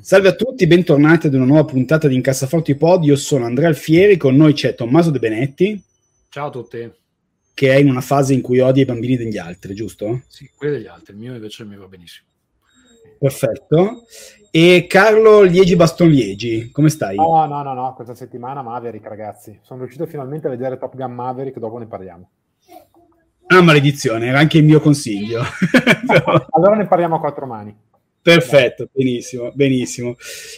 Salve a tutti, bentornati ad una nuova puntata di Incassaforti Pod. Io sono Andrea Alfieri, con noi c'è Tommaso De Benetti. Ciao a tutti. Che è in una fase in cui odia i bambini degli altri, giusto? Sì, quelli degli altri, il mio invece mi va benissimo. Perfetto. E Carlo Liegi Baston Liegi, come stai? No, no, no, no, questa settimana Maverick, ragazzi. Sono riuscito finalmente a vedere Top Gun Maverick, dopo ne parliamo. Ah, maledizione, era anche il mio consiglio. allora ne parliamo a quattro mani. Perfetto, benissimo, benissimo.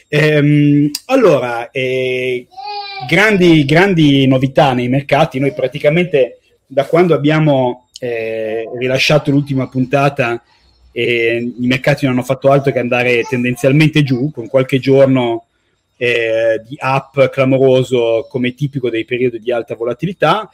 Ehm, allora, eh, grandi, grandi novità nei mercati. Noi praticamente da quando abbiamo eh, rilasciato l'ultima puntata, eh, i mercati non hanno fatto altro che andare tendenzialmente giù, con qualche giorno eh, di up clamoroso come tipico dei periodi di alta volatilità.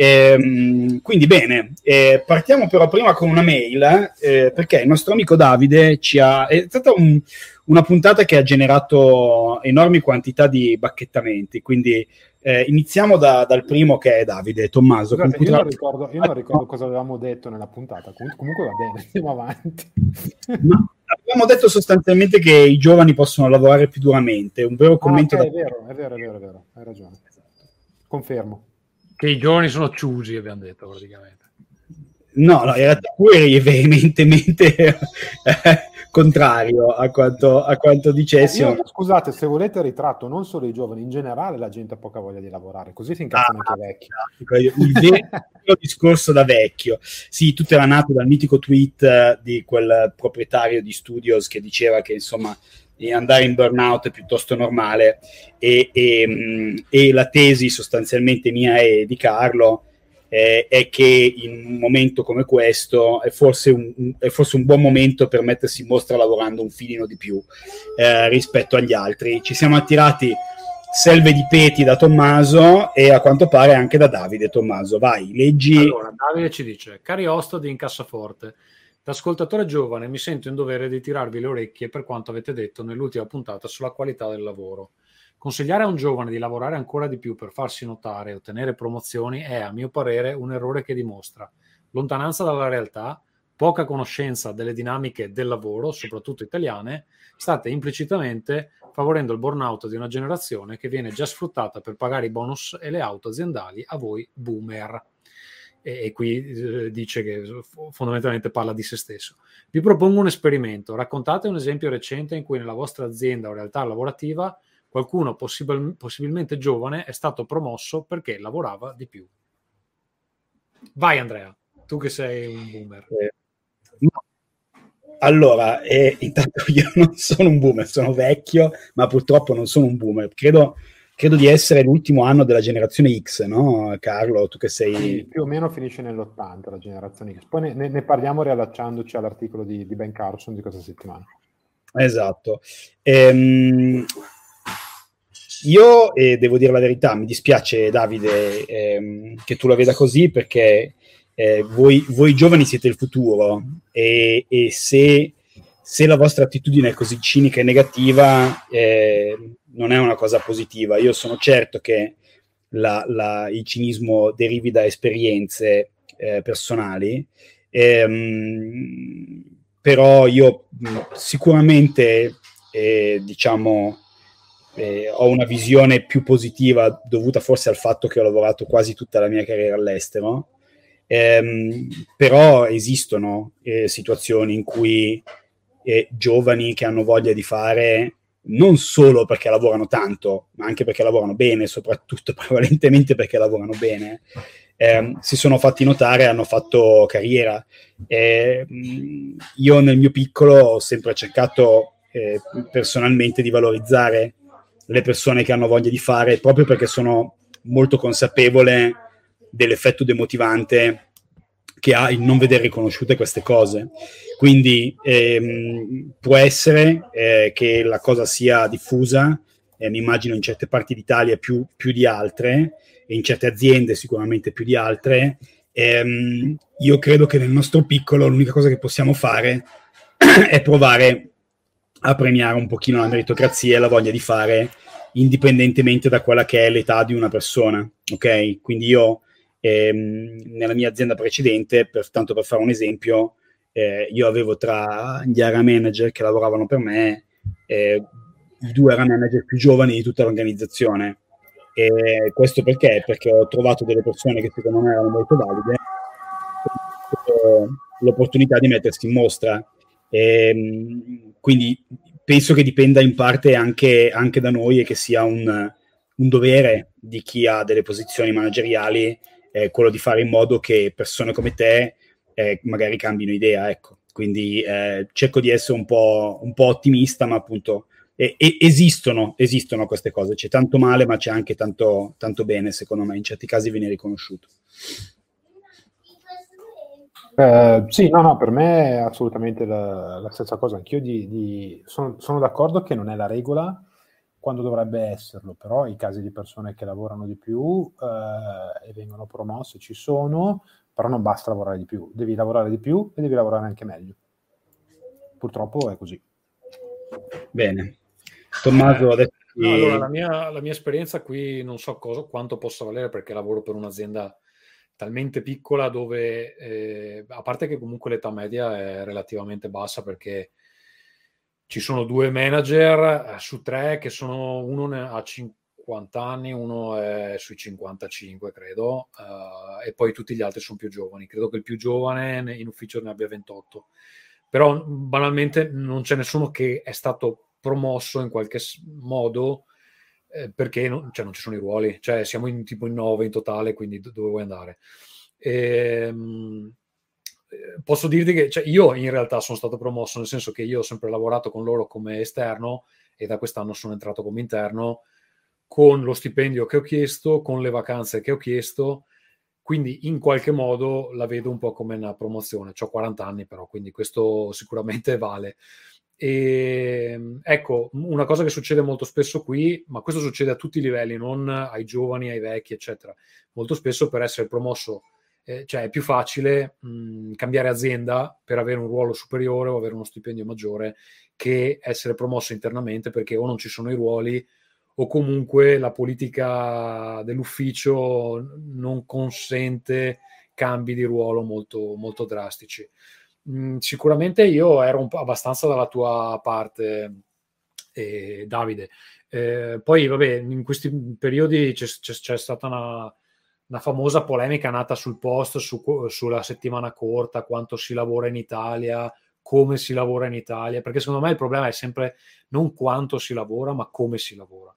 Ehm, quindi bene, eh, partiamo però prima con una mail eh, perché il nostro amico Davide ci ha... è stata un, una puntata che ha generato enormi quantità di bacchettamenti, quindi eh, iniziamo da, dal primo che è Davide, Tommaso. Scusate, io, non ricordo, io non ricordo cosa avevamo detto nella puntata, comunque va bene, andiamo avanti. No, abbiamo detto sostanzialmente che i giovani possono lavorare più duramente, un vero commento... Ah, okay, da... è, vero, è vero, è vero, è vero, hai ragione. Confermo. Che i giovani sono chiusi, abbiamo detto praticamente. No, no, in realtà tu eri veementemente eh, contrario a quanto, a quanto dicessi. Io, scusate, se volete ritratto non solo i giovani, in generale la gente ha poca voglia di lavorare, così si incazzano ah, anche i vecchi. Il vero discorso da vecchio. Sì, tutto era nato dal mitico tweet eh, di quel proprietario di studios che diceva che insomma andare in burnout è piuttosto normale e, e, e, la tesi sostanzialmente mia e di Carlo eh, è che in un momento come questo è forse un, è forse un, buon momento per mettersi in mostra lavorando un filino di più eh, rispetto agli altri. Ci siamo attirati selve di peti da Tommaso e a quanto pare anche da Davide. Tommaso, vai, leggi. Allora, Davide ci dice, cari host di Incassaforte, da ascoltatore giovane mi sento in dovere di tirarvi le orecchie per quanto avete detto nell'ultima puntata sulla qualità del lavoro. Consigliare a un giovane di lavorare ancora di più per farsi notare e ottenere promozioni è, a mio parere, un errore che dimostra lontananza dalla realtà, poca conoscenza delle dinamiche del lavoro, soprattutto italiane, state implicitamente favorendo il burnout di una generazione che viene già sfruttata per pagare i bonus e le auto aziendali a voi boomer e, e qui eh, dice che fondamentalmente parla di se stesso. Vi propongo un esperimento, raccontate un esempio recente in cui nella vostra azienda o realtà lavorativa qualcuno possibil- possibilmente giovane è stato promosso perché lavorava di più. Vai Andrea, tu che sei un boomer. Eh. Allora, eh, intanto io non sono un boomer, sono vecchio, ma purtroppo non sono un boomer. Credo credo di essere l'ultimo anno della generazione X, no? Carlo, tu che sei... Sì, più o meno finisce nell'80 la generazione X. Poi ne, ne parliamo riallacciandoci all'articolo di, di, Ben Carson di questa settimana. Esatto. Ehm, io eh, devo dire la verità, mi dispiace Davide ehm, che tu la veda così perché eh, voi, voi, giovani siete il futuro e, e se, se, la vostra attitudine è così cinica e negativa... Eh, non è una cosa positiva. Io sono certo che la, la, il cinismo derivi da esperienze eh, personali, ehm, però io sicuramente eh, diciamo eh, ho una visione più positiva dovuta forse al fatto che ho lavorato quasi tutta la mia carriera all'estero. Ehm, però esistono eh, situazioni in cui eh, giovani che hanno voglia di fare non solo perché lavorano tanto, ma anche perché lavorano bene, soprattutto prevalentemente perché lavorano bene, eh, si sono fatti notare e hanno fatto carriera. Eh, io nel mio piccolo ho sempre cercato eh, personalmente di valorizzare le persone che hanno voglia di fare, proprio perché sono molto consapevole dell'effetto demotivante che ha il non vedere riconosciute queste cose. Quindi ehm, può essere eh, che la cosa sia diffusa, eh, mi immagino in certe parti d'Italia più, più, di altre, e in certe aziende sicuramente più di altre. Ehm, io credo che nel nostro piccolo l'unica cosa che possiamo fare è provare a premiare un pochino la meritocrazia e la voglia di fare indipendentemente da quella che è l'età di una persona, ok? Quindi io ehm, nella mia azienda precedente, per, tanto per fare un esempio, eh, io avevo tra gli area manager che lavoravano per me eh, i due area manager più giovani di tutta l'organizzazione. E questo perché? Perché ho trovato delle persone che secondo me erano molto valide, l'opportunità di mettersi in mostra. E, ehm, quindi penso che dipenda in parte anche, anche da noi e che sia un, un, dovere di chi ha delle posizioni manageriali eh, quello di fare in modo che persone come te eh, magari cambino idea. Ecco. Quindi eh, cerco di essere un po', un po ottimista, ma appunto esistono, esistono, queste cose. C'è tanto male, ma c'è anche tanto, tanto bene, secondo me. In certi casi viene riconosciuto. Eh, sì, no, no, per me è assolutamente la, la stessa cosa. Anch'io di, di, sono, sono, d'accordo che non è la regola quando dovrebbe esserlo, però i casi di persone che lavorano di più eh, e vengono promosse ci sono, però non basta lavorare di più, devi lavorare di più e devi lavorare anche meglio. Purtroppo è così. Bene. Tommaso, eh, adesso... No, allora, la mia, la mia, esperienza qui non so cosa, quanto possa valere perché lavoro per un'azienda talmente piccola dove, eh, a parte che comunque l'età media è relativamente bassa perché ci sono due manager eh, su tre che sono, uno ha 50 anni, uno è sui 55 credo, uh, e poi tutti gli altri sono più giovani. Credo che il più giovane in ufficio ne abbia 28. Però banalmente non c'è nessuno che è stato promosso in qualche modo eh, perché non, cioè, non, ci sono i ruoli, cioè siamo in tipo in nove in totale, quindi dove vuoi andare? E, ehm, eh, posso dirti che cioè, io in realtà sono stato promosso, nel senso che io ho sempre lavorato con loro come esterno e da quest'anno sono entrato come interno con lo stipendio che ho chiesto, con le vacanze che ho chiesto, quindi in qualche modo la vedo un po' come una promozione. Ho 40 anni però, quindi questo sicuramente vale. E ehm, ecco, una cosa che succede molto spesso qui, ma questo succede a tutti i livelli, non ai giovani, ai vecchi, eccetera. Molto spesso per essere promosso, eh, cioè è più facile mh, cambiare azienda per avere un ruolo superiore o avere uno stipendio maggiore che essere promosso internamente perché o non ci sono i ruoli o comunque la politica dell'ufficio non consente cambi di ruolo molto, molto drastici. Mm, sicuramente io ero abbastanza dalla tua parte, eh, Davide. Eh, poi, vabbè, in questi periodi c'è, c'è, c'è stata una, una, famosa polemica nata sul post su, sulla settimana corta, quanto si lavora in Italia, come si lavora in Italia, perché secondo me il problema è sempre non quanto si lavora, ma come si lavora.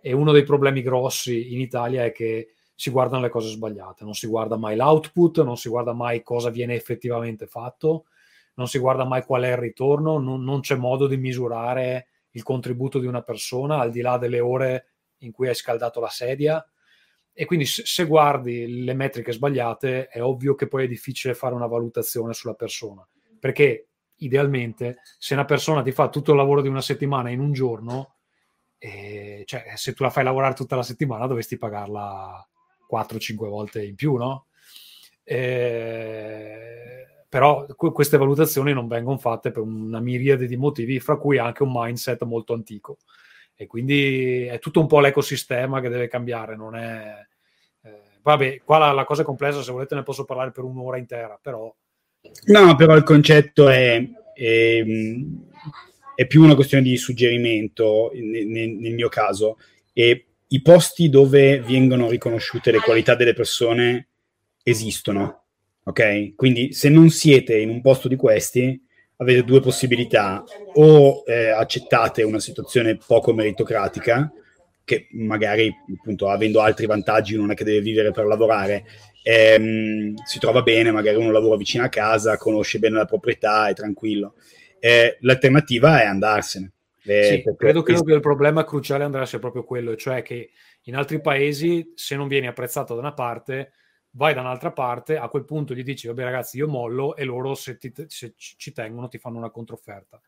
E uno dei problemi grossi in Italia è che si guardano le cose sbagliate, non si guarda mai l'output, non si guarda mai cosa viene effettivamente fatto, non si guarda mai qual è il ritorno, non, non c'è modo di misurare il contributo di una persona al di là delle ore in cui hai scaldato la sedia. E quindi se, guardi le metriche sbagliate è ovvio che poi è difficile fare una valutazione sulla persona, perché idealmente se una persona ti fa tutto il lavoro di una settimana in un giorno, eh, cioè se tu la fai lavorare tutta la settimana dovresti pagarla 4-5 volte in più, no? Eh, però queste valutazioni non vengono fatte per una miriade di motivi, fra cui anche un mindset molto antico. E quindi è tutto un po' l'ecosistema che deve cambiare, non è... Eh, vabbè, qua la, la, cosa è complessa, se volete ne posso parlare per un'ora intera, però... No, però il concetto è, è, è più una questione di suggerimento, nel, nel mio caso, e i posti dove vengono riconosciute le qualità delle persone esistono ok? Quindi se non siete in un posto di questi, avete due possibilità, o eh, accettate una situazione poco meritocratica, che magari appunto avendo altri vantaggi non è che deve vivere per lavorare, ehm, si trova bene, magari uno lavora vicino a casa, conosce bene la proprietà, è tranquillo. Eh, l'alternativa è andarsene. Eh, sì, credo, che il problema cruciale andrà sia proprio quello, cioè che in altri paesi se non vieni apprezzato da una parte vai da un'altra parte, a quel punto gli dici, vabbè ragazzi, io mollo e loro se, ti, se ci tengono ti fanno una controfferta.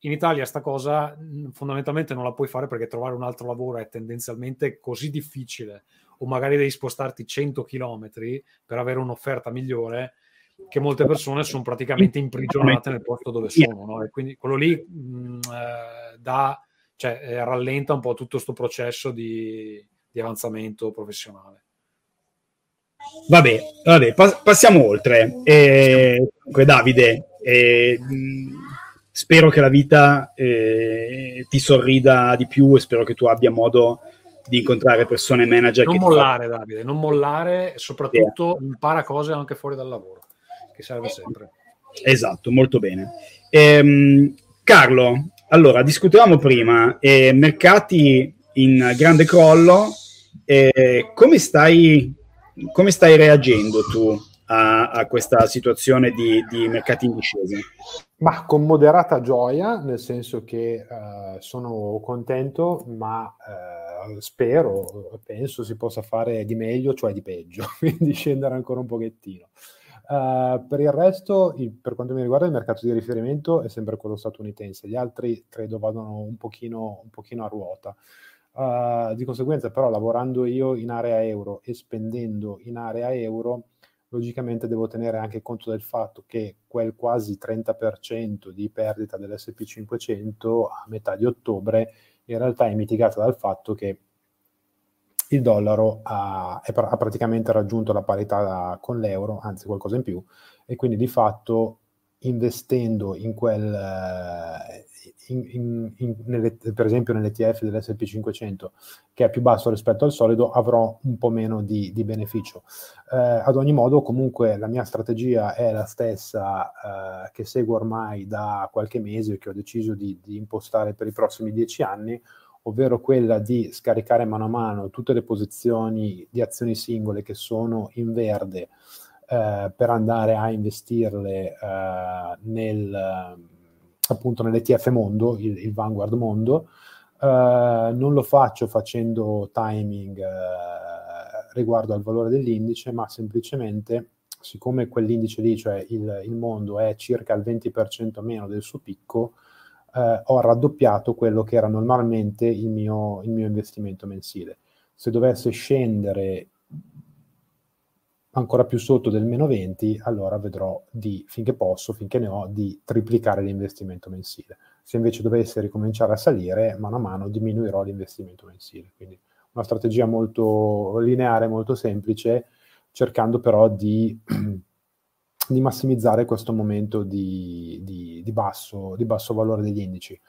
In Italia sta cosa fondamentalmente non la puoi fare perché trovare un altro lavoro è tendenzialmente così difficile o magari devi spostarti 100 km per avere un'offerta migliore che molte persone sono praticamente imprigionate nel posto dove sono no? e quindi quello lì mh, eh, dà, cioè, eh, rallenta un po' tutto questo processo di, di avanzamento professionale. Vabbè, vabbè pass- passiamo oltre. Eh, Davide, eh, spero che la vita eh, ti sorrida di più e spero che tu abbia modo di incontrare persone manager. Non mollare, fa... Davide, non mollare, soprattutto yeah. impara cose anche fuori dal lavoro, che serve sempre. Esatto, molto bene. Ehm, Carlo, allora, discutevamo prima, eh, mercati in grande crollo, eh, come stai come stai reagendo tu a, a questa situazione di, di, mercati in discesa? Ma con moderata gioia, nel senso che uh, sono contento, ma uh, spero, penso si possa fare di meglio, cioè di peggio, quindi scendere ancora un pochettino. Uh, per il resto, il, per quanto mi riguarda, il mercato di riferimento è sempre quello statunitense, gli altri credo vadano un pochino, un pochino a ruota. Uh, di conseguenza, però, lavorando io in area euro e spendendo in area euro, logicamente devo tenere anche conto del fatto che quel quasi 30% di perdita dell'SP500 a metà di ottobre in realtà è mitigato dal fatto che il dollaro ha, ha praticamente raggiunto la parità con l'euro, anzi qualcosa in più, e quindi di fatto investendo in quel, in, in, in, nelle, per esempio nell'ETF dell'SP500 che è più basso rispetto al solido avrò un po' meno di, di beneficio. Eh, ad ogni modo comunque la mia strategia è la stessa eh, che seguo ormai da qualche mese che ho deciso di, di impostare per i prossimi dieci anni, ovvero quella di scaricare mano a mano tutte le posizioni di azioni singole che sono in verde eh, per andare a investirle eh, nel appunto nell'ETF mondo, il, il Vanguard mondo. Uh, non lo faccio facendo timing riguardo al valore dell'indice, ma semplicemente, siccome quell'indice lì, cioè il, il mondo, è circa il 20% meno del suo picco, uh, ho raddoppiato quello che era normalmente il mio, il mio investimento mensile. Se dovesse scendere ancora più sotto del meno 20, allora vedrò di, finché posso, finché ne ho, di triplicare l'investimento mensile. Se invece dovesse ricominciare a salire, mano a mano diminuirò l'investimento mensile. Quindi una strategia molto lineare, molto semplice, cercando però di, di massimizzare questo momento di, di, basso, di basso valore degli indici.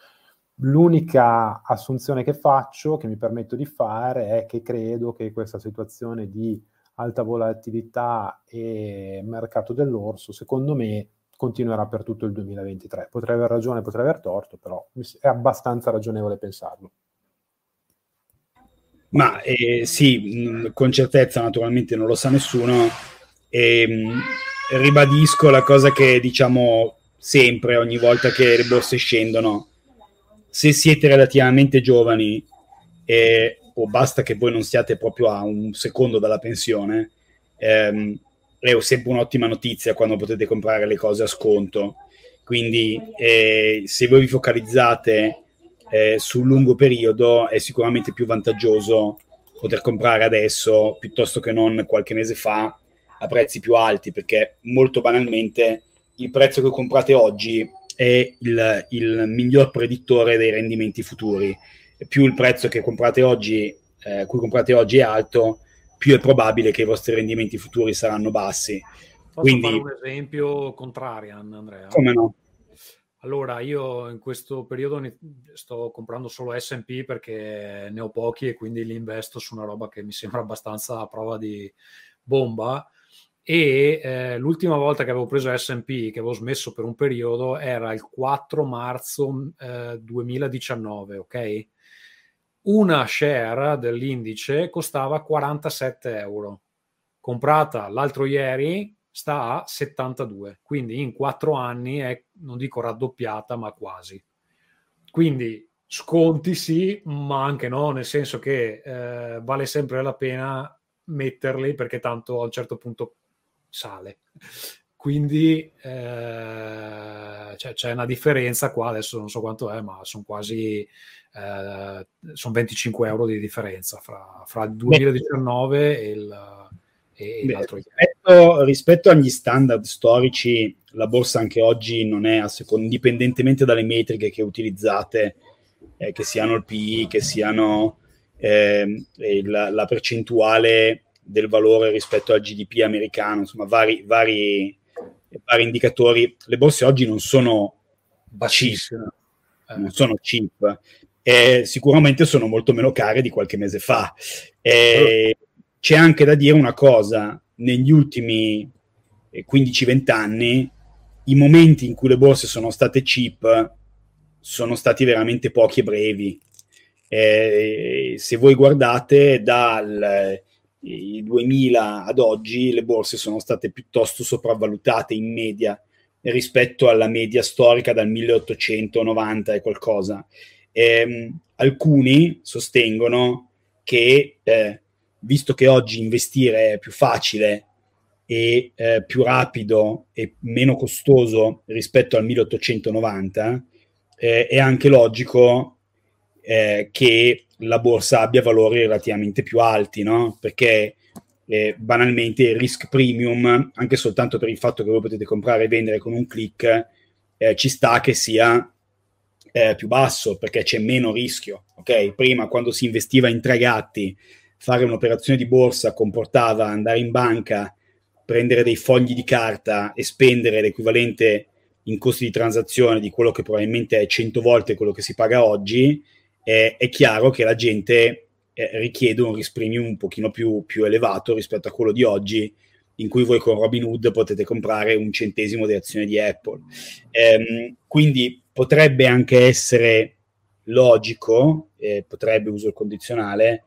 L'unica assunzione che faccio, che mi permetto di fare, è che credo che questa situazione di alta volatilità e mercato dell'orso, secondo me continuerà per tutto il 2023. Potrei aver ragione, potrei aver torto, però è abbastanza ragionevole pensarlo. Ma eh, sì, con certezza naturalmente non lo sa nessuno. E, mh, ribadisco la cosa che diciamo sempre ogni volta che le borse scendono. Se siete relativamente giovani e o basta che voi non siate proprio a un secondo dalla pensione, ehm, è sempre un'ottima notizia quando potete comprare le cose a sconto. Quindi eh, se voi vi focalizzate eh, sul lungo periodo è sicuramente più vantaggioso poter comprare adesso piuttosto che non qualche mese fa a prezzi più alti, perché molto banalmente il prezzo che comprate oggi è il, il miglior predittore dei rendimenti futuri più il prezzo che comprate oggi, eh, cui comprate oggi è alto, più è probabile che i vostri rendimenti futuri saranno bassi. Posso Quindi, fare un esempio contrarian, Andrea? Come no? Allora, io in questo periodo sto comprando solo SP perché ne ho pochi e quindi li investo su una roba che mi sembra abbastanza a prova di bomba. E eh, l'ultima volta che avevo preso SP, che avevo smesso per un periodo, era il 4 marzo eh, 2019, ok? Una share dell'indice costava 47 euro. Comprata l'altro ieri sta a 72, quindi in quattro anni è, non dico raddoppiata, ma quasi. Quindi sconti sì, ma anche no, nel senso che eh, vale sempre la pena metterli perché tanto a un certo punto sale. Quindi eh, cioè, c'è una differenza qua, adesso non so quanto è, ma sono quasi eh, sono 25 euro di differenza fra, fra il 2019 Beh. e il e Beh, rispetto, rispetto, agli standard storici, la borsa anche oggi non è, secondo, indipendentemente dalle metriche che utilizzate, eh, che siano il PI, che siano eh, il, la percentuale del valore rispetto al GDP americano, insomma, vari, vari, vari indicatori. Le borse oggi non sono cheap, eh. non sono cheap, eh, sicuramente sono molto meno care di qualche mese fa. Eh, c'è anche da dire una cosa, negli ultimi 15-20 eh, anni i momenti in cui le borse sono state cheap sono stati veramente pochi e brevi. Eh, se voi guardate dal 2000 ad oggi le borse sono state piuttosto sopravvalutate in media rispetto alla media storica dal 1890 e qualcosa. Eh, alcuni sostengono che eh, visto che oggi investire è più facile e eh, più rapido e meno costoso rispetto al 1890, eh, è anche logico eh, che la borsa abbia valori relativamente più alti, no? Perché eh, banalmente il risk premium, anche soltanto per il fatto che voi potete comprare e vendere con un click, eh, ci sta che sia eh, più basso perché c'è meno rischio. Ok, prima quando si investiva in tre gatti fare un'operazione di borsa comportava andare in banca, prendere dei fogli di carta e spendere l'equivalente in costi di transazione di quello che probabilmente è 100 volte quello che si paga oggi, eh, è chiaro che la gente eh, richiede un risk premium un pochino più, più, elevato rispetto a quello di oggi, in cui voi con Robinhood potete comprare un centesimo di azione di Apple. Ehm, quindi potrebbe anche essere logico, eh, potrebbe uso il condizionale,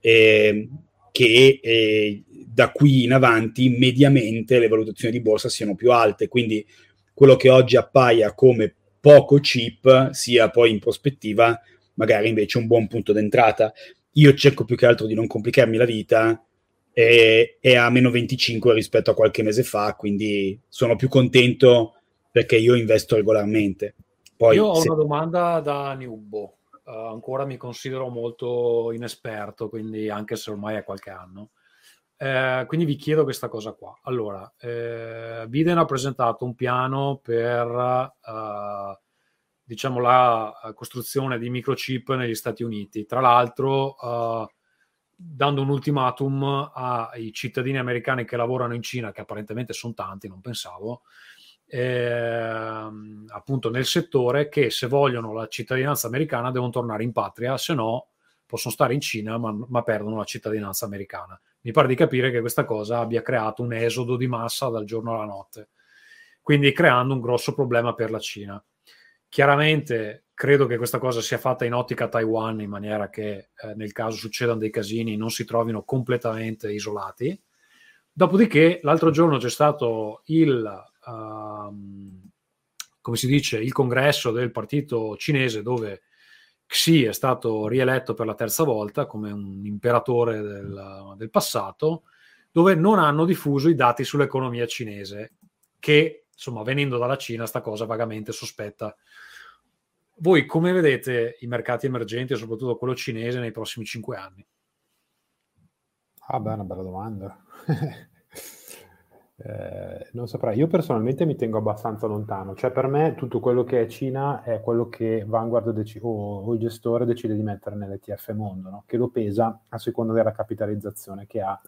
eh, che eh, da qui in avanti mediamente le valutazioni di borsa siano più alte, quindi quello che oggi appaia come poco cheap sia poi in prospettiva magari invece un buon punto d'entrata. Io cerco più che altro di non complicarmi la vita e è a meno 25 rispetto a qualche mese fa, quindi sono più contento perché io investo regolarmente. Poi, io ho se... una domanda da Newbo uh, ancora mi considero molto inesperto, quindi anche se ormai è qualche anno. Eh, quindi vi chiedo questa cosa qua. Allora, eh, Biden ha presentato un piano per uh, diciamo la costruzione di microchip negli Stati Uniti. Tra l'altro, uh, dando un ultimatum ai cittadini americani che lavorano in Cina, che apparentemente sono tanti, non pensavo, eh, appunto nel settore che se vogliono la cittadinanza americana devono tornare in patria, se no possono stare in Cina ma, ma, perdono la cittadinanza americana. Mi pare di capire che questa cosa abbia creato un esodo di massa dal giorno alla notte, quindi creando un grosso problema per la Cina. Chiaramente credo che questa cosa sia fatta in ottica Taiwan in maniera che eh, nel caso succedano dei casini non si trovino completamente isolati. Dopodiché l'altro giorno c'è stato il um, come si dice, il congresso del partito cinese dove Xi è stato rieletto per la terza volta come un imperatore del, del passato, dove non hanno diffuso i dati sull'economia cinese, che insomma venendo dalla Cina sta cosa vagamente sospetta. Voi come vedete i mercati emergenti soprattutto quello cinese nei prossimi cinque anni? Ah, beh, una bella domanda. Eh, non saprei, io personalmente mi tengo abbastanza lontano, cioè per me tutto quello che è Cina è quello che Vanguard dec- o, o, il gestore decide di mettere nell'ETF mondo, no? che lo pesa a seconda della capitalizzazione che ha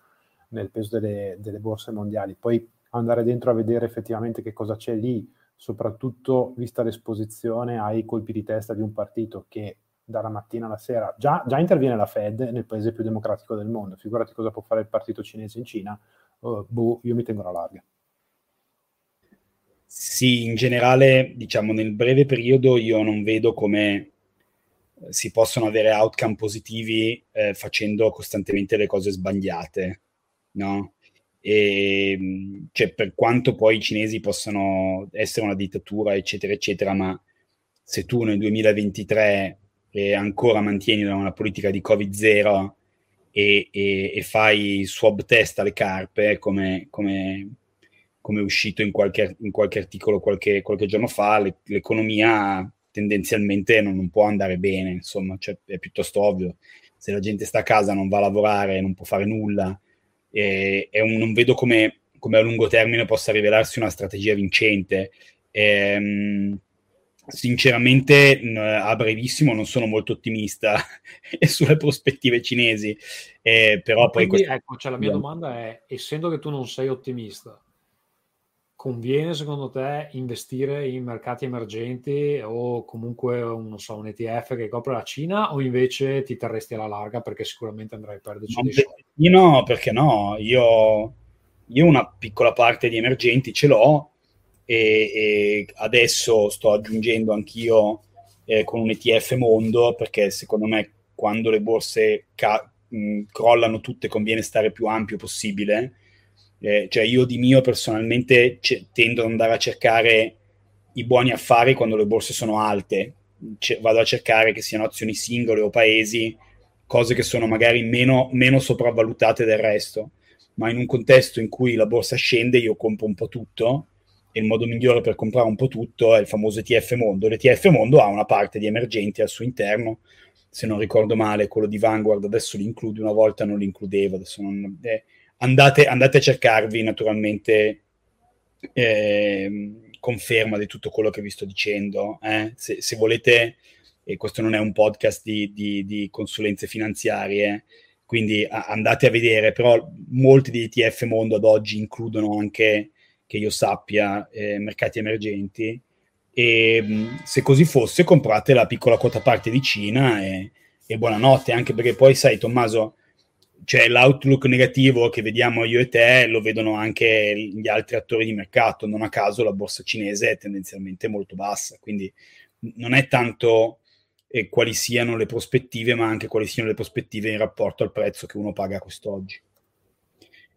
nel peso delle, delle borse mondiali. Poi andare dentro a vedere effettivamente che cosa c'è lì, soprattutto vista l'esposizione ai colpi di testa di un partito che dalla mattina alla sera già, già interviene la Fed nel paese più democratico del mondo, figurati cosa può fare il partito cinese in Cina uh, boh, io mi tengo alla larga. Sì, in generale, diciamo, nel breve periodo io non vedo come si possono avere outcome positivi eh, facendo costantemente le cose sbagliate, no? E, mm, cioè, per quanto poi i cinesi possano essere una dittatura, eccetera, eccetera, ma se tu nel 2023 eh, ancora mantieni una politica di Covid-0 e, e, e fai swab test alle carpe, come, come, come è uscito in qualche, in qualche articolo qualche, qualche, giorno fa, le, l'economia tendenzialmente non, non, può andare bene, insomma, cioè, è piuttosto ovvio. Se la gente sta a casa, non va a lavorare, non può fare nulla, e, un, non vedo come, come, a lungo termine possa rivelarsi una strategia vincente. E, ehm, sinceramente a brevissimo non sono molto ottimista sulle prospettive cinesi eh, però poi Quindi, questa... ecco cioè la mia domanda è essendo che tu non sei ottimista conviene secondo te investire in mercati emergenti o comunque non so, un ETF che copre la Cina o invece ti terresti alla larga perché sicuramente andrai a perderci dei soldi? Io no, perché no, io, io una piccola parte di emergenti ce l'ho e, e adesso sto aggiungendo anch'io eh, con un ETF mondo perché secondo me quando le borse ca- mh, crollano tutte conviene stare più ampio possibile. Eh, cioè io di mio personalmente c- tendo ad andare a cercare i buoni affari quando le borse sono alte, C- vado a cercare che siano azioni singole o paesi, cose che sono magari meno, meno sopravvalutate del resto, ma in un contesto in cui la borsa scende io compro un po' tutto e il modo migliore per comprare un po' tutto è il famoso ETF Mondo. L'ETF Mondo ha una parte di emergenti al suo interno, se non ricordo male, quello di Vanguard adesso li include, una volta non li includevo, adesso non, eh, andate, andate, a cercarvi naturalmente eh, conferma di tutto quello che vi sto dicendo. Eh? Se, se, volete, e questo non è un podcast di, di, di consulenze finanziarie, quindi a, andate a vedere, però molti di ETF Mondo ad oggi includono anche che io sappia eh, mercati emergenti e mm, se così fosse comprate la piccola quota parte di Cina e, e buonanotte anche perché poi sai Tommaso c'è l'outlook negativo che vediamo io e te lo vedono anche gli altri attori di mercato non a caso la borsa cinese è tendenzialmente molto bassa quindi non è tanto eh, quali siano le prospettive ma anche quali siano le prospettive in rapporto al prezzo che uno paga quest'oggi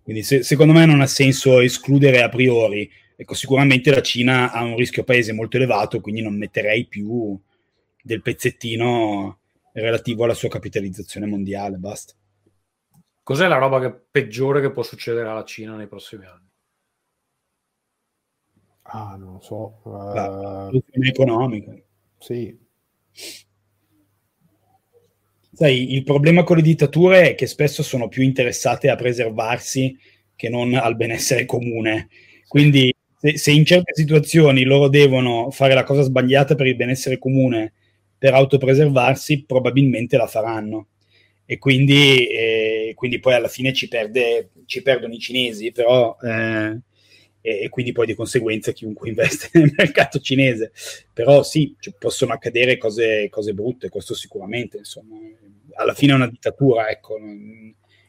quindi se, secondo me non ha senso escludere a priori. Ecco, sicuramente la Cina ha un rischio paese molto elevato, quindi non metterei più del pezzettino relativo alla sua capitalizzazione mondiale, basta. Cos'è la roba che, peggiore che può succedere alla Cina nei prossimi anni? Ah, non lo so. La uh, economica. Sì. Sai, il problema con le dittature è che spesso sono più interessate a preservarsi che non al benessere comune. Quindi, se, se in certe situazioni loro devono fare la cosa sbagliata per il benessere comune per autopreservarsi, probabilmente la faranno. E quindi, eh, quindi poi alla fine ci, perde, ci perdono i cinesi, però eh, e, quindi poi di conseguenza chiunque investe nel mercato cinese. Però sì, possono accadere cose, cose, brutte, questo sicuramente, insomma. Alla fine è una dittatura, ecco,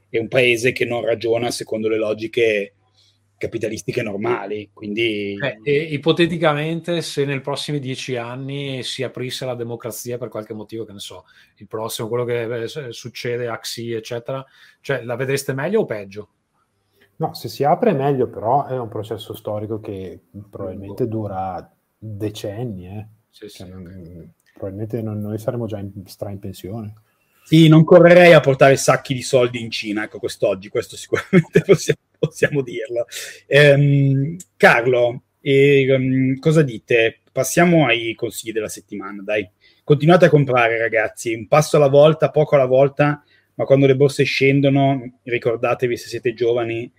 è un paese che non ragiona secondo le logiche capitalistiche normali. Quindi... Eh, ipoteticamente, se nei prossimi dieci anni si aprisse la democrazia per qualche motivo, che ne so, il prossimo, quello che eh, succede, Axi, eccetera, cioè la vedreste meglio o peggio? No, se si apre meglio, però è un processo storico che probabilmente dura decenni. Eh. Sì, cioè, sì. Non, probabilmente non, noi saremo già in, stra in pensione. Sì, non correrei a portare sacchi di soldi in Cina, ecco, quest'oggi, questo sicuramente possiamo, possiamo dirlo. Ehm, Carlo, e, um, cosa dite? Passiamo ai consigli della settimana, dai. Continuate a comprare, ragazzi, un passo alla volta, poco alla volta, ma quando le borse scendono, ricordatevi se siete giovani,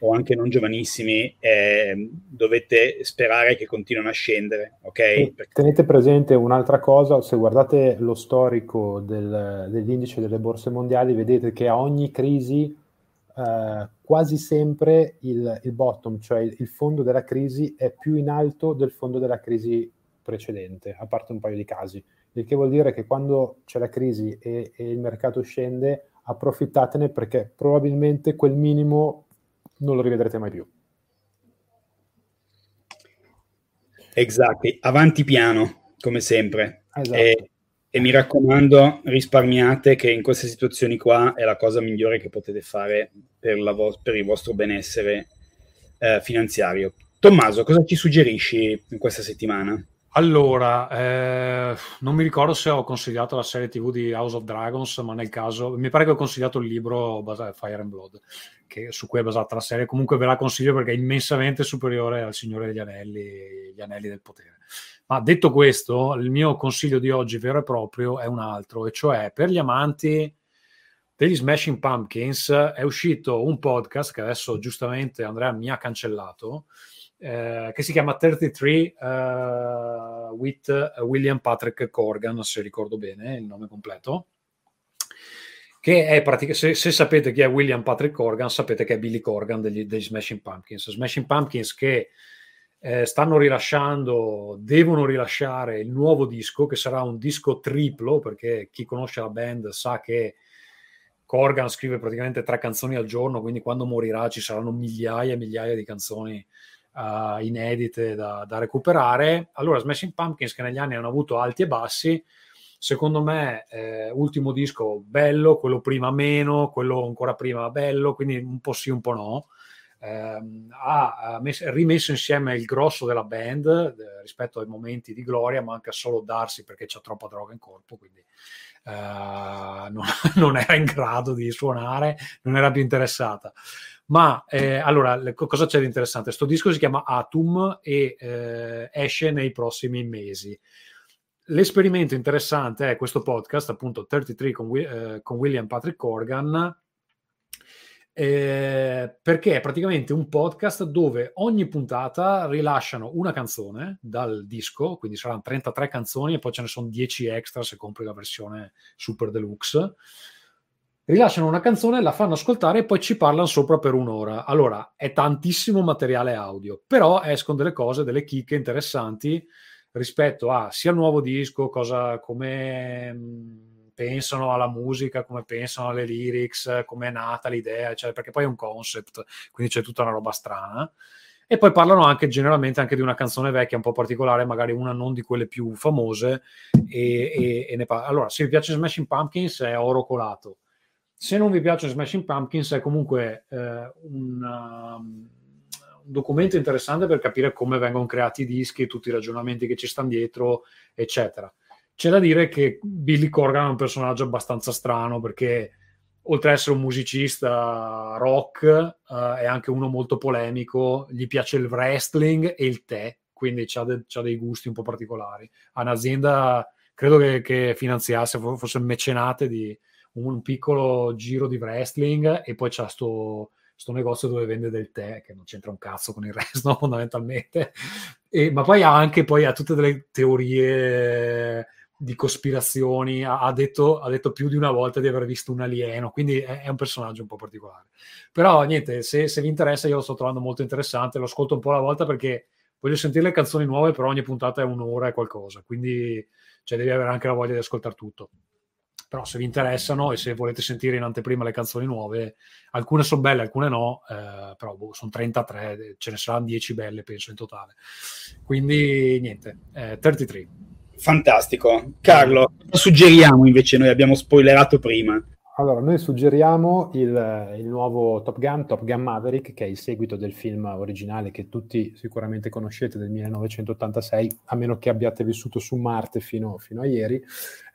o anche non giovanissimi, eh, dovete sperare che continuino a scendere. Okay? Tenete presente un'altra cosa, se guardate lo storico del, dell'indice delle borse mondiali, vedete che a ogni crisi eh, quasi sempre il, il bottom, cioè il, il, fondo della crisi, è più in alto del fondo della crisi precedente, a parte un paio di casi. Il che vuol dire che quando c'è la crisi e, e il mercato scende, approfittatene perché probabilmente quel minimo non lo rivedrete mai più. Esatto, avanti piano, come sempre. Esatto. E, e, mi raccomando, risparmiate che in queste situazioni qua è la cosa migliore che potete fare per, vo- per il vostro benessere eh, finanziario. Tommaso, cosa ci suggerisci in questa settimana? Allora, eh, non mi ricordo se ho consigliato la serie TV di House of Dragons, ma nel caso mi pare che ho consigliato il libro Fire and Blood, che, su cui è basata la serie. Comunque ve la consiglio perché è immensamente superiore al Signore degli Anelli, gli Anelli del Potere. Ma detto questo, il mio consiglio di oggi vero e proprio è un altro, e cioè per gli amanti degli Smashing Pumpkins è uscito un podcast che adesso giustamente Andrea mi ha cancellato eh, che si chiama 33 uh, eh, with William Patrick Corgan, se ricordo bene il nome completo. Che è praticamente, se, se, sapete chi è William Patrick Corgan, sapete che è Billy Corgan degli, degli Smashing Pumpkins. Smashing Pumpkins che eh, stanno rilasciando, devono rilasciare il nuovo disco, che sarà un disco triplo, perché chi conosce la band sa che Corgan scrive praticamente tre canzoni al giorno, quindi quando morirà ci saranno migliaia e migliaia di canzoni uh, inedite da, da, recuperare. Allora, Smashing Pumpkins, che negli anni hanno avuto alti e bassi, secondo me, eh, ultimo disco bello, quello prima meno, quello ancora prima bello, quindi un po' sì, un po' no. Eh, ha messo, rimesso insieme il grosso della band eh, rispetto ai momenti di gloria, manca solo darsi perché c'è troppa droga in corpo, quindi eh, non, non, era in grado di suonare, non era più interessata. Ma eh, allora, le, cosa c'è di interessante? Questo disco si chiama Atum e eh, esce nei prossimi mesi. L'esperimento interessante è questo podcast, appunto 33 con, eh, con William Patrick Corgan, eh, perché è praticamente un podcast dove ogni puntata rilasciano una canzone dal disco, quindi saranno 33 canzoni e poi ce ne sono 10 extra se compri la versione super deluxe rilasciano una canzone, la fanno ascoltare e poi ci parlano sopra per un'ora. Allora, è tantissimo materiale audio, però escono delle cose, delle chicche interessanti rispetto a sia il nuovo disco, cosa, come mm, pensano alla musica, come pensano alle lyrics, come è nata l'idea, cioè, perché poi è un concept, quindi c'è tutta una roba strana. E poi parlano anche generalmente anche di una canzone vecchia un po' particolare, magari una non di quelle più famose. E, e, e. Allora, se vi piace Smashing Pumpkins è oro colato se non vi piace Smashing Pumpkins è comunque eh, un, um, un, documento interessante per capire come vengono creati i dischi, tutti i ragionamenti che ci stanno dietro, eccetera. C'è da dire che Billy Corgan è un personaggio abbastanza strano perché oltre ad essere un musicista rock eh, è anche uno molto polemico, gli piace il wrestling e il tè, quindi ha de- dei gusti un po' particolari. Ha un'azienda, credo che, che finanziasse, fosse mecenate di, un piccolo giro di wrestling e poi c'ha sto, sto negozio dove vende del tè che non c'entra un cazzo con il resto fondamentalmente e, ma poi ha anche poi ha tutte delle teorie di cospirazioni ha, detto, ha, detto, più di una volta di aver visto un alieno quindi è, è un personaggio un po' particolare però niente se, se, vi interessa io lo sto trovando molto interessante lo ascolto un po' alla volta perché voglio sentire le canzoni nuove però ogni puntata è un'ora e qualcosa quindi cioè, devi avere anche la voglia di ascoltare tutto però se vi interessano e se volete sentire in anteprima le canzoni nuove, alcune sono belle, alcune no, eh, però boh, sono 33, ce ne saranno 10 belle penso in totale. Quindi niente, eh, 33. Fantastico. Carlo, cosa suggeriamo invece? Noi abbiamo spoilerato prima. Allora, noi suggeriamo il, il, nuovo Top Gun, Top Gun Maverick, che è il seguito del film originale che tutti sicuramente conoscete del 1986, a meno che abbiate vissuto su Marte fino, fino a ieri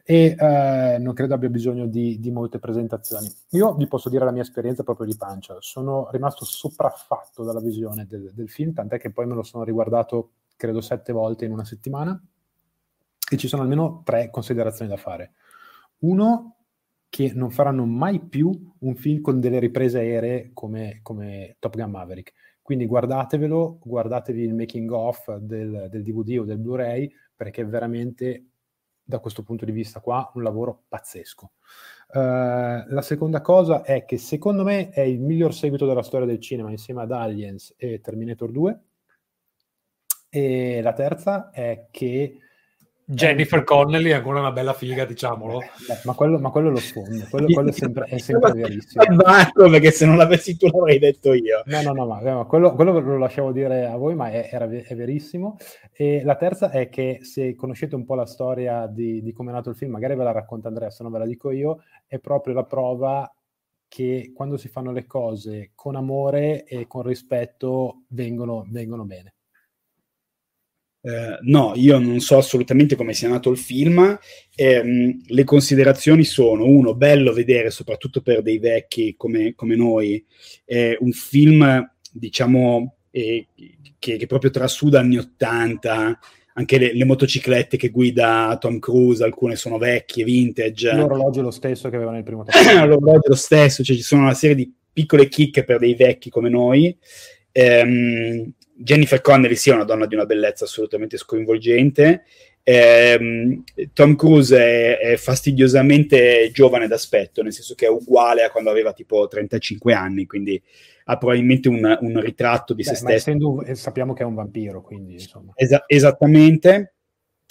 e eh, non credo abbia bisogno di, di, molte presentazioni. Io vi posso dire la mia esperienza proprio di pancia, sono rimasto sopraffatto dalla visione del, del film, tant'è che poi me lo sono riguardato credo sette volte in una settimana e ci sono almeno tre considerazioni da fare. Uno, che non faranno mai più un film con delle riprese aeree come, come Top Gun Maverick. Quindi guardatevelo, guardatevi il making of del, del DVD o del Blu-ray perché è veramente da questo punto di vista qua un lavoro pazzesco. Uh, la seconda cosa è che secondo me è il miglior seguito della storia del cinema insieme ad Aliens e Terminator 2. E la terza è che Jennifer Connelly è ancora una bella figa, diciamolo. Beh, ma, quello, ma, quello, è lo sfondo, quello, quello è sempre, è sempre verissimo. Barco perché se non l'avessi tu l'avrei detto io. No, no, no, ma quello, quello lo lasciavo dire a voi, ma è, era, è, verissimo. E la terza è che se conoscete un po' la storia di, di come è nato il film, magari ve la racconta Andrea, se non ve la dico io, è proprio la prova che quando si fanno le cose con amore e con rispetto vengono, vengono bene. Uh, no, io non so assolutamente come sia nato il film. Eh, le considerazioni sono: uno, bello vedere, soprattutto per dei vecchi come, come noi, eh, un film, diciamo, eh, che, che, proprio trasuda anni 80. Anche le, le, motociclette che guida Tom Cruise, alcune sono vecchie, vintage. L'orologio è lo stesso che aveva nel primo L'orologio è lo stesso, cioè ci sono una serie di piccole chicche per dei vecchi come noi. Um, Jennifer Connelly sia una donna di una bellezza assolutamente sconvolgente. Eh, Tom Cruise è, è, fastidiosamente giovane d'aspetto, nel senso che è uguale a quando aveva tipo 35 anni, quindi ha probabilmente un, un ritratto di Beh, se stesso. Essendo, sappiamo che è un vampiro, quindi insomma. Esa- esattamente.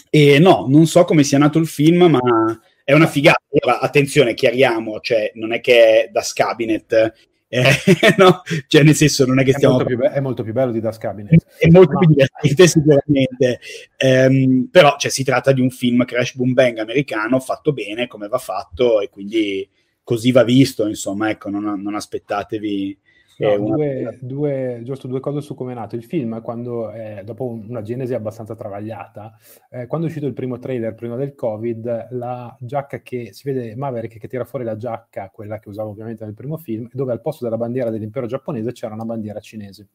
E no, non so come sia nato il film, ma è una figata. Ora, attenzione, chiariamo, cioè non è che è da Scabinet eh, no? Cioè, nel senso, non è che è stiamo. Molto be- è molto più bello di Das Cabinet. È molto no. più divertente, sicuramente. Um, però cioè, si tratta di un film Crash Boom Bang americano fatto bene, come va fatto, e quindi così va visto. Insomma, ecco, non, non aspettatevi No, una... due, due, giusto due cose su come è nato il film, quando, eh, dopo una genesi abbastanza travagliata, eh, quando è uscito il primo trailer, prima del Covid, la giacca che si vede Maverick che tira fuori la giacca, quella che usava ovviamente nel primo film, dove al posto della bandiera dell'impero giapponese c'era una bandiera cinese.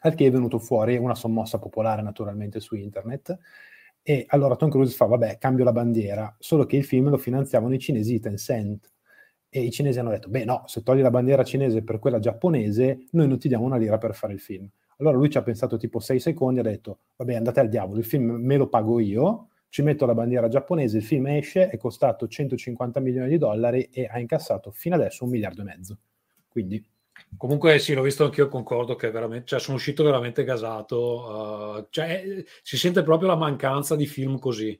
Al che è venuto fuori una sommossa popolare naturalmente su internet, e allora Tom Cruise fa, vabbè, cambio la bandiera, solo che il film lo finanziavano i cinesi Tencent e i cinesi hanno detto, beh no, se togli la bandiera cinese per quella giapponese, noi non ti diamo una lira per fare il film. Allora lui ci ha pensato tipo sei secondi e ha detto, vabbè andate al diavolo, il film me lo pago io, ci metto la bandiera giapponese, il film esce, è costato 150 milioni di dollari e ha incassato fino adesso un miliardo e mezzo. Quindi... Comunque sì, l'ho visto anch'io, concordo che veramente, cioè, sono uscito veramente gasato, uh, cioè, si sente proprio la mancanza di film così,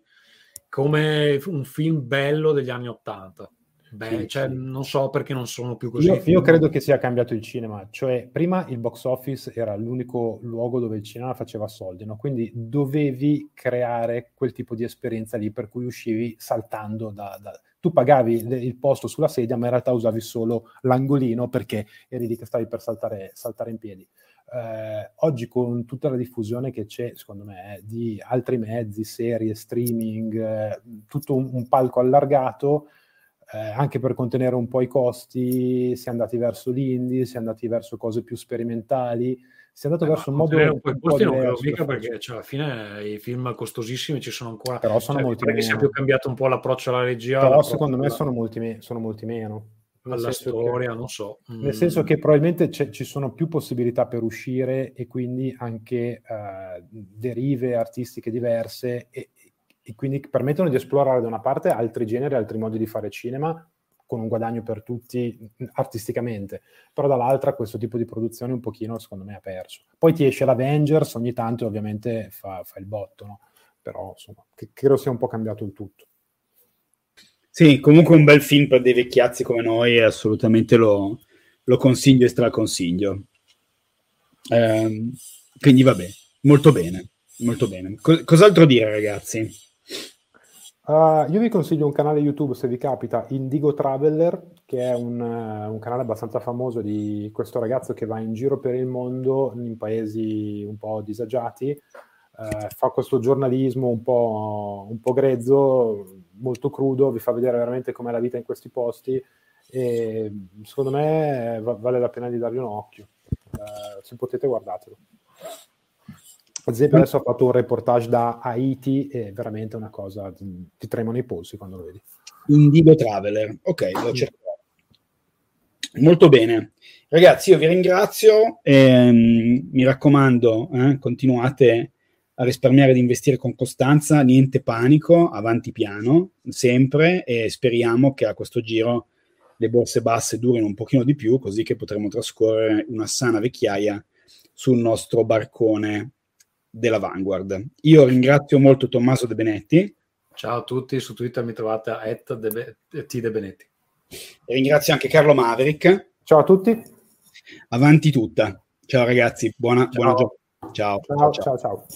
come un film bello degli anni Ottanta. Beh, sì, cioè, sì. non so perché non sono più così. Io, io, credo che sia cambiato il cinema, cioè prima il box office era l'unico luogo dove il cinema faceva soldi, no? quindi dovevi creare quel tipo di esperienza lì per cui uscivi saltando da... da... Tu pagavi il posto sulla sedia, ma in realtà usavi solo l'angolino perché eri lì che stavi per saltare, saltare in piedi. Eh, oggi con tutta la diffusione che c'è, secondo me, eh, di altri mezzi, serie, streaming, eh, tutto un, un palco allargato, eh, anche per contenere un po' i costi, si è andati verso l'indie, si è andati verso cose più sperimentali, si è andato eh, verso un modo un po' i costi non credo mica perché cioè, alla fine i film costosissimi ci sono ancora però sono cioè, molti meno perché si è più cambiato un po' l'approccio alla regia però secondo me sono molti, me- sono molti meno alla storia, che, non so. Nel senso mm. che probabilmente ci sono più possibilità per uscire e quindi anche uh, derive artistiche diverse e, e quindi permettono di esplorare da una parte altri generi, altri modi di fare cinema con un guadagno per tutti artisticamente, però dall'altra questo tipo di produzione un pochino secondo me ha perso. Poi ti esce l'Avengers ogni tanto ovviamente fa, fa il botto, no? però insomma credo sia un po' cambiato il tutto. Sì, comunque un bel film per dei vecchiazzi come noi, assolutamente lo, lo consiglio e straconsiglio. Eh, quindi vabbè, molto bene, molto bene. Co- cos'altro dire ragazzi? Uh, io vi consiglio un canale YouTube se vi capita, Indigo Traveler, che è un, uh, un, canale abbastanza famoso di questo ragazzo che va in giro per il mondo in paesi un po' disagiati, uh, fa questo giornalismo un po', un po', grezzo, molto crudo, vi fa vedere veramente com'è la vita in questi posti e secondo me va- vale la pena di dargli un occhio. se potete guardatelo. Ad esempio, adesso ho fatto un reportage da Haiti e veramente una cosa, ti tremano i polsi quando lo vedi. Indigo Traveler, ok, lo cercherò. Molto bene. Ragazzi, io vi ringrazio, ehm, mi raccomando, eh, continuate a risparmiare ed investire con costanza, niente panico, avanti piano, sempre, e speriamo che a questo giro le borse basse durino un pochino di più, così che potremo trascorrere una sana vecchiaia sul nostro barcone della Vanguard. Io ringrazio molto Tommaso De Benetti. Ciao a tutti, su Twitter mi trovate a T De Benetti. E ringrazio anche Carlo Maverick. Ciao a tutti. Avanti tutta. Ciao ragazzi, buona, ciao. buona giornata. Ciao. ciao. ciao. ciao.